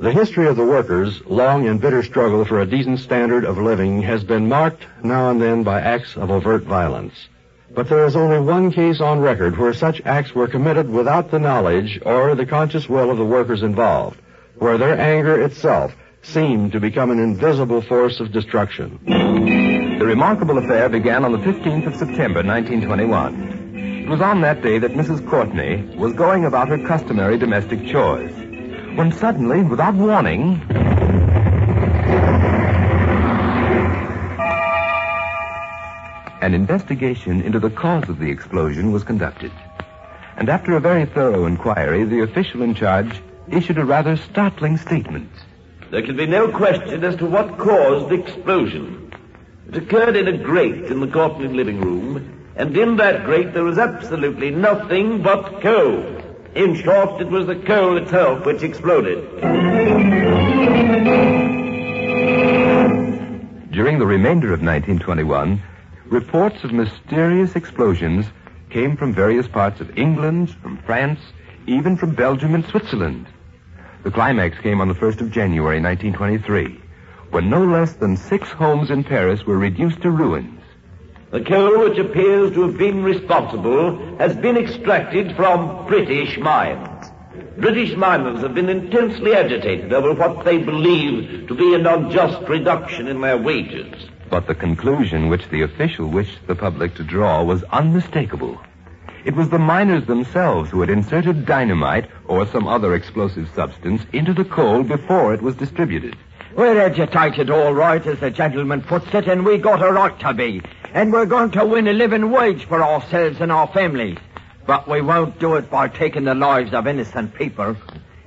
The history of the workers' long and bitter struggle for a decent standard of living has been marked now and then by acts of overt violence. But there is only one case on record where such acts were committed without the knowledge or the conscious will of the workers involved, where their anger itself seemed to become an invisible force of destruction. The remarkable affair began on the 15th of September, 1921. It was on that day that Mrs. Courtney was going about her customary domestic chores when suddenly, without warning, an investigation into the cause of the explosion was conducted. And after a very thorough inquiry, the official in charge issued a rather startling statement. There can be no question as to what caused the explosion. It occurred in a grate in the Courtney living room, and in that grate there was absolutely nothing but coal. In short, it was the coal itself which exploded. During the remainder of 1921, reports of mysterious explosions came from various parts of England, from France, even from Belgium and Switzerland. The climax came on the 1st of January 1923, when no less than six homes in Paris were reduced to ruins. The coal which appears to have been responsible has been extracted from British mines. British miners have been intensely agitated over what they believe to be an unjust reduction in their wages. But the conclusion which the official wished the public to draw was unmistakable. It was the miners themselves who had inserted dynamite or some other explosive substance into the coal before it was distributed. We're agitated all right, as the gentleman puts it, and we got a right to be. And we're going to win a living wage for ourselves and our families. But we won't do it by taking the lives of innocent people.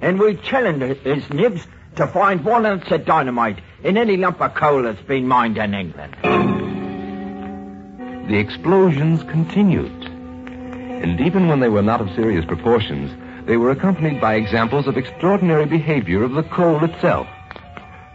And we challenge his nibs to find one ounce of dynamite in any lump of coal that's been mined in England. The explosions continued. And even when they were not of serious proportions, they were accompanied by examples of extraordinary behavior of the coal itself.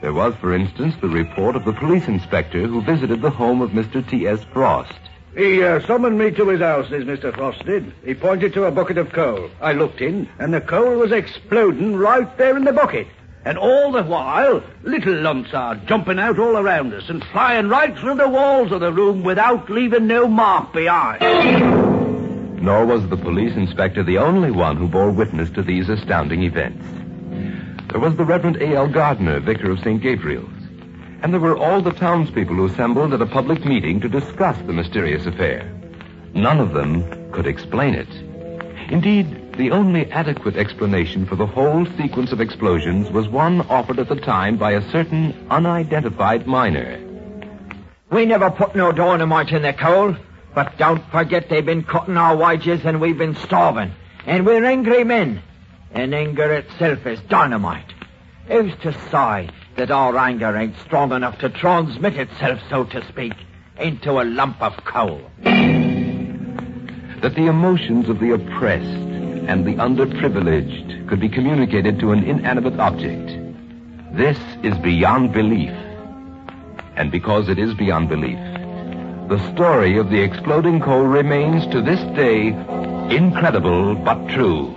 There was, for instance, the report of the police inspector who visited the home of Mr. T.S. Frost. He uh, summoned me to his house, this Mr. Frost did. He pointed to a bucket of coal. I looked in, and the coal was exploding right there in the bucket. And all the while, little lumps are jumping out all around us and flying right through the walls of the room without leaving no mark behind. Nor was the police inspector the only one who bore witness to these astounding events. There was the Reverend A.L. Gardner, vicar of St. Gabriel's. And there were all the townspeople who assembled at a public meeting to discuss the mysterious affair. None of them could explain it. Indeed, the only adequate explanation for the whole sequence of explosions was one offered at the time by a certain unidentified miner. We never put no dynamite in the coal, but don't forget they've been cutting our wages and we've been starving. And we're angry men. And anger itself is dynamite. Who's to say that our anger ain't strong enough to transmit itself, so to speak, into a lump of coal? That the emotions of the oppressed and the underprivileged could be communicated to an inanimate object. This is beyond belief. And because it is beyond belief, the story of the exploding coal remains to this day incredible but true.